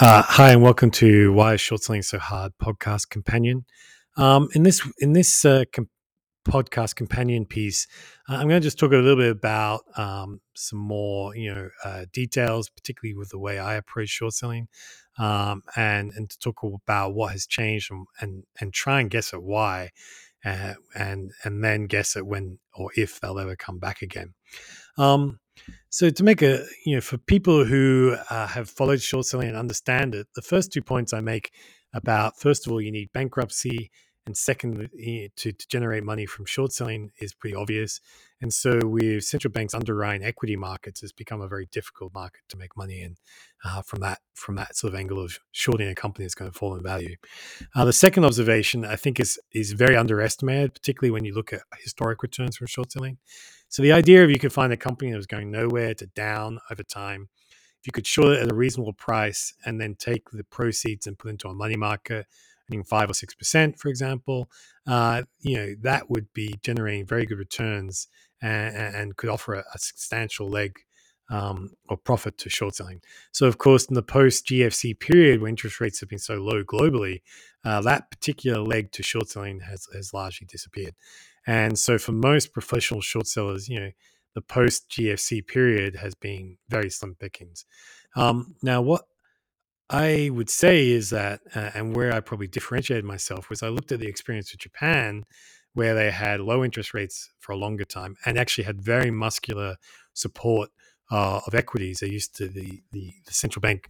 Uh, hi, and welcome to Why is Short Selling So Hard podcast companion. Um, in this in this uh, com- podcast companion piece, uh, I'm going to just talk a little bit about um, some more you know uh, details, particularly with the way I approach short selling, um, and and to talk about what has changed and and, and try and guess at why, uh, and and then guess at when or if they'll ever come back again. Um, so to make a you know for people who uh, have followed short selling and understand it, the first two points I make about first of all you need bankruptcy and second to, to generate money from short selling is pretty obvious. And so with central banks underwriting equity markets has become a very difficult market to make money in uh, from that from that sort of angle of shorting a company that's going to fall in value. Uh, the second observation I think is is very underestimated, particularly when you look at historic returns from short selling. So the idea of you could find a company that was going nowhere to down over time, if you could short it at a reasonable price and then take the proceeds and put into a money market, earning five or six percent, for example, uh, you know that would be generating very good returns and, and could offer a, a substantial leg um, or profit to short selling. So, of course, in the post GFC period, when interest rates have been so low globally, uh, that particular leg to short selling has, has largely disappeared. And so for most professional short sellers, you know, the post GFC period has been very slim pickings. Um, now, what I would say is that, uh, and where I probably differentiated myself was I looked at the experience of Japan, where they had low interest rates for a longer time and actually had very muscular support uh, of equities. They used to the the, the central bank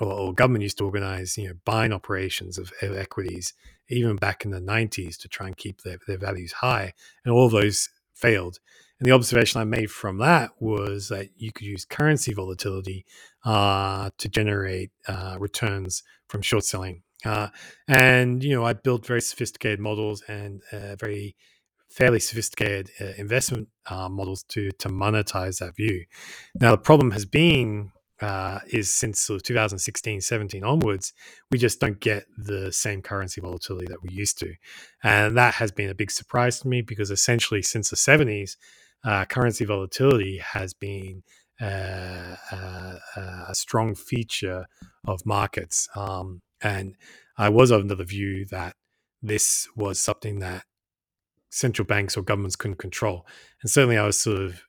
or, or, government used to organize you know buying operations of, of equities even back in the 90s to try and keep their, their values high. And all those failed. And the observation I made from that was that you could use currency volatility uh, to generate uh, returns from short selling. Uh, and, you know, I built very sophisticated models and uh, very fairly sophisticated uh, investment uh, models to, to monetize that view. Now, the problem has been uh, is since sort of 2016, 17 onwards, we just don't get the same currency volatility that we used to. And that has been a big surprise to me because essentially since the 70s, uh, currency volatility has been uh, uh, uh, a strong feature of markets. Um, and I was under the view that this was something that central banks or governments couldn't control. And certainly I was sort of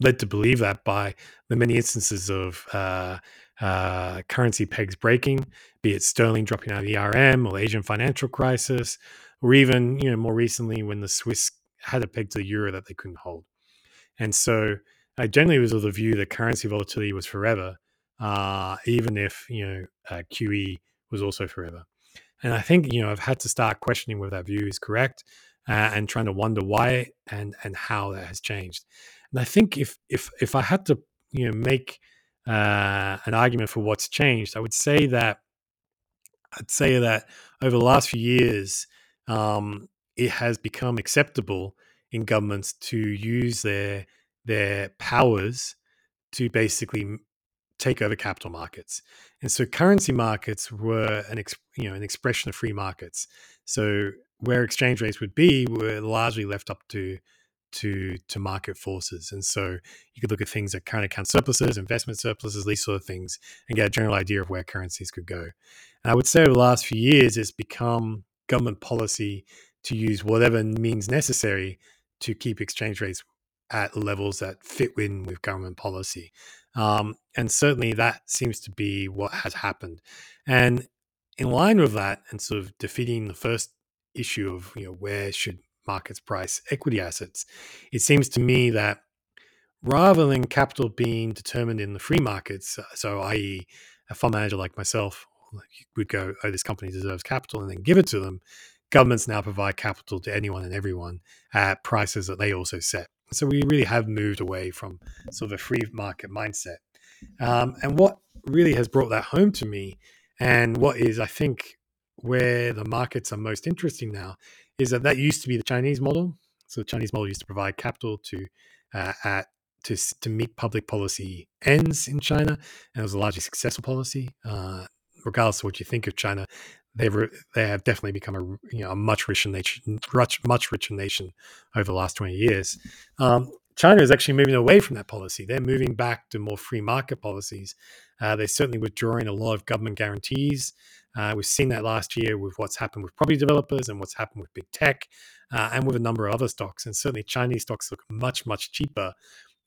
led to believe that by the many instances of uh, uh, currency pegs breaking, be it sterling dropping out of the ERM or Asian financial crisis, or even you know more recently when the Swiss had a peg to the euro that they couldn't hold. And so I generally was of the view that currency volatility was forever, uh, even if you know uh, QE was also forever. And I think you know I've had to start questioning whether that view is correct uh, and trying to wonder why and and how that has changed. And I think if if if I had to you know make uh, an argument for what's changed, I would say that I'd say that over the last few years, um, it has become acceptable in governments to use their their powers to basically take over capital markets. And so currency markets were an ex, you know an expression of free markets. So where exchange rates would be were largely left up to to to market forces. And so you could look at things like current account surpluses, investment surpluses, these sort of things, and get a general idea of where currencies could go. And I would say over the last few years, it's become government policy to use whatever means necessary to keep exchange rates at levels that fit in with government policy. Um, and certainly that seems to be what has happened. And in line with that, and sort of defeating the first issue of you know where should markets price equity assets. It seems to me that rather than capital being determined in the free markets, uh, so i.e., a fund manager like myself would go, oh, this company deserves capital and then give it to them. Governments now provide capital to anyone and everyone at prices that they also set. So we really have moved away from sort of a free market mindset. Um, and what really has brought that home to me, and what is, I think, where the markets are most interesting now, is that that used to be the Chinese model. So the Chinese model used to provide capital to uh, at to to meet public policy ends in China, and it was a largely successful policy. Uh, regardless of what you think of China, they've they have definitely become a you know a much richer nation, much much richer nation over the last twenty years. Um, China is actually moving away from that policy. They're moving back to more free market policies, Uh, they're certainly withdrawing a lot of government guarantees. Uh, we've seen that last year with what's happened with property developers and what's happened with big tech uh, and with a number of other stocks. And certainly Chinese stocks look much, much cheaper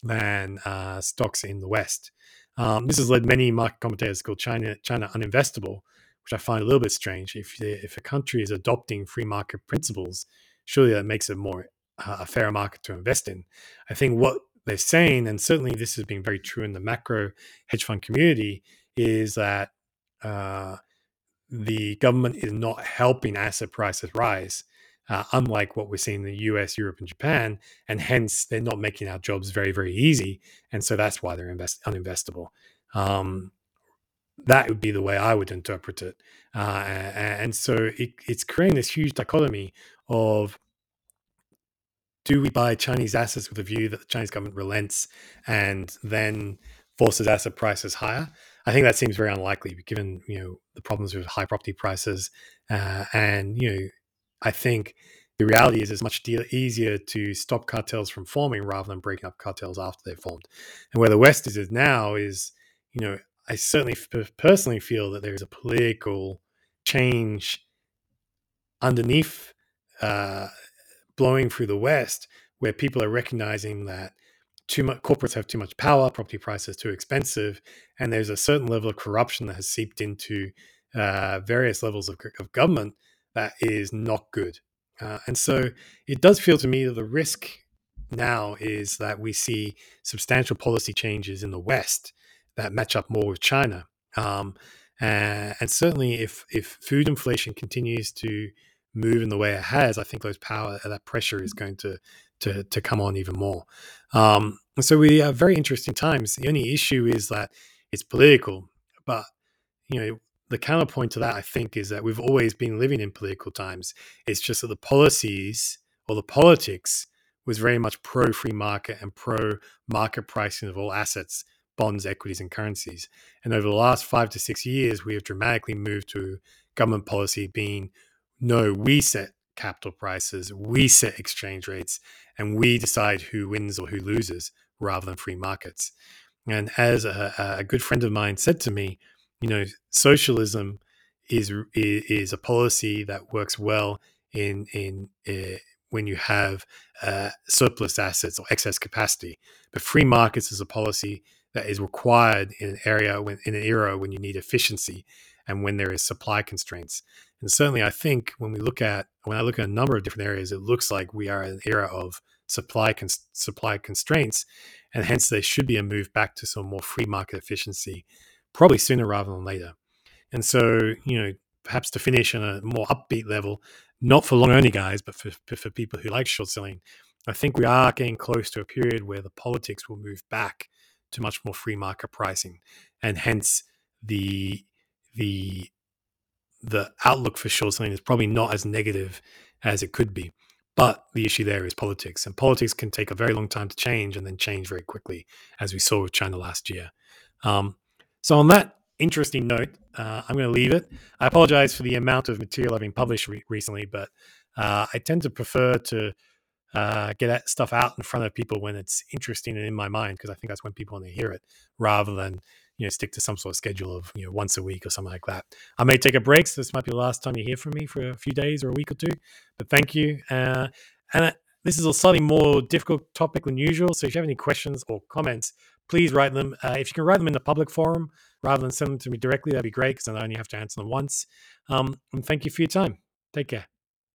than uh, stocks in the West. Um, this has led many market commentators to call China China uninvestable, which I find a little bit strange. If if a country is adopting free market principles, surely that makes it more uh, a fair market to invest in. I think what they're saying, and certainly this has been very true in the macro hedge fund community, is that uh, the government is not helping asset prices rise, uh, unlike what we're seeing in the US, Europe, and Japan. And hence, they're not making our jobs very, very easy. And so that's why they're invest- uninvestable. Um, that would be the way I would interpret it. Uh, and so it, it's creating this huge dichotomy of do we buy Chinese assets with a view that the Chinese government relents and then forces asset prices higher? I think that seems very unlikely, given you know the problems with high property prices, uh, and you know, I think the reality is it's much easier to stop cartels from forming rather than breaking up cartels after they're formed. And where the West is, is now is, you know, I certainly f- personally feel that there is a political change underneath uh, blowing through the West, where people are recognizing that too much corporates have too much power, property prices too expensive, and there's a certain level of corruption that has seeped into uh, various levels of, of, government that is not good. Uh, and so it does feel to me that the risk now is that we see substantial policy changes in the West that match up more with China. Um, and, and certainly, if if food inflation continues to move in the way it has, I think those power that pressure is going to to to come on even more. Um, so we have very interesting times. The only issue is that it's political, but you know the counterpoint to that I think is that we've always been living in political times. It's just that the policies or the politics was very much pro free market and pro market pricing of all assets, bonds, equities, and currencies. And over the last five to six years, we have dramatically moved to government policy being no, we set capital prices, we set exchange rates, and we decide who wins or who loses rather than free markets. And as a, a good friend of mine said to me, you know, socialism is is a policy that works well in in uh, when you have uh, surplus assets or excess capacity, but free markets is a policy that is required in an area when in an era when you need efficiency and when there is supply constraints. And certainly, I think when we look at when I look at a number of different areas, it looks like we are in an era of supply cons- supply constraints, and hence there should be a move back to some more free market efficiency, probably sooner rather than later. And so, you know, perhaps to finish on a more upbeat level, not for long only guys, but for, for people who like short selling, I think we are getting close to a period where the politics will move back to much more free market pricing, and hence the the the outlook for short selling is probably not as negative as it could be. But the issue there is politics, and politics can take a very long time to change and then change very quickly, as we saw with China last year. Um, so, on that interesting note, uh, I'm going to leave it. I apologize for the amount of material I've been published re- recently, but uh, I tend to prefer to uh, get that stuff out in front of people when it's interesting and in my mind, because I think that's when people want to hear it, rather than you know stick to some sort of schedule of you know once a week or something like that. I may take a break, so this might be the last time you hear from me for a few days or a week or two. But thank you. Uh, and uh, this is a slightly more difficult topic than usual. So if you have any questions or comments, please write them. Uh, if you can write them in the public forum rather than send them to me directly, that'd be great because I only have to answer them once. Um, and thank you for your time. Take care.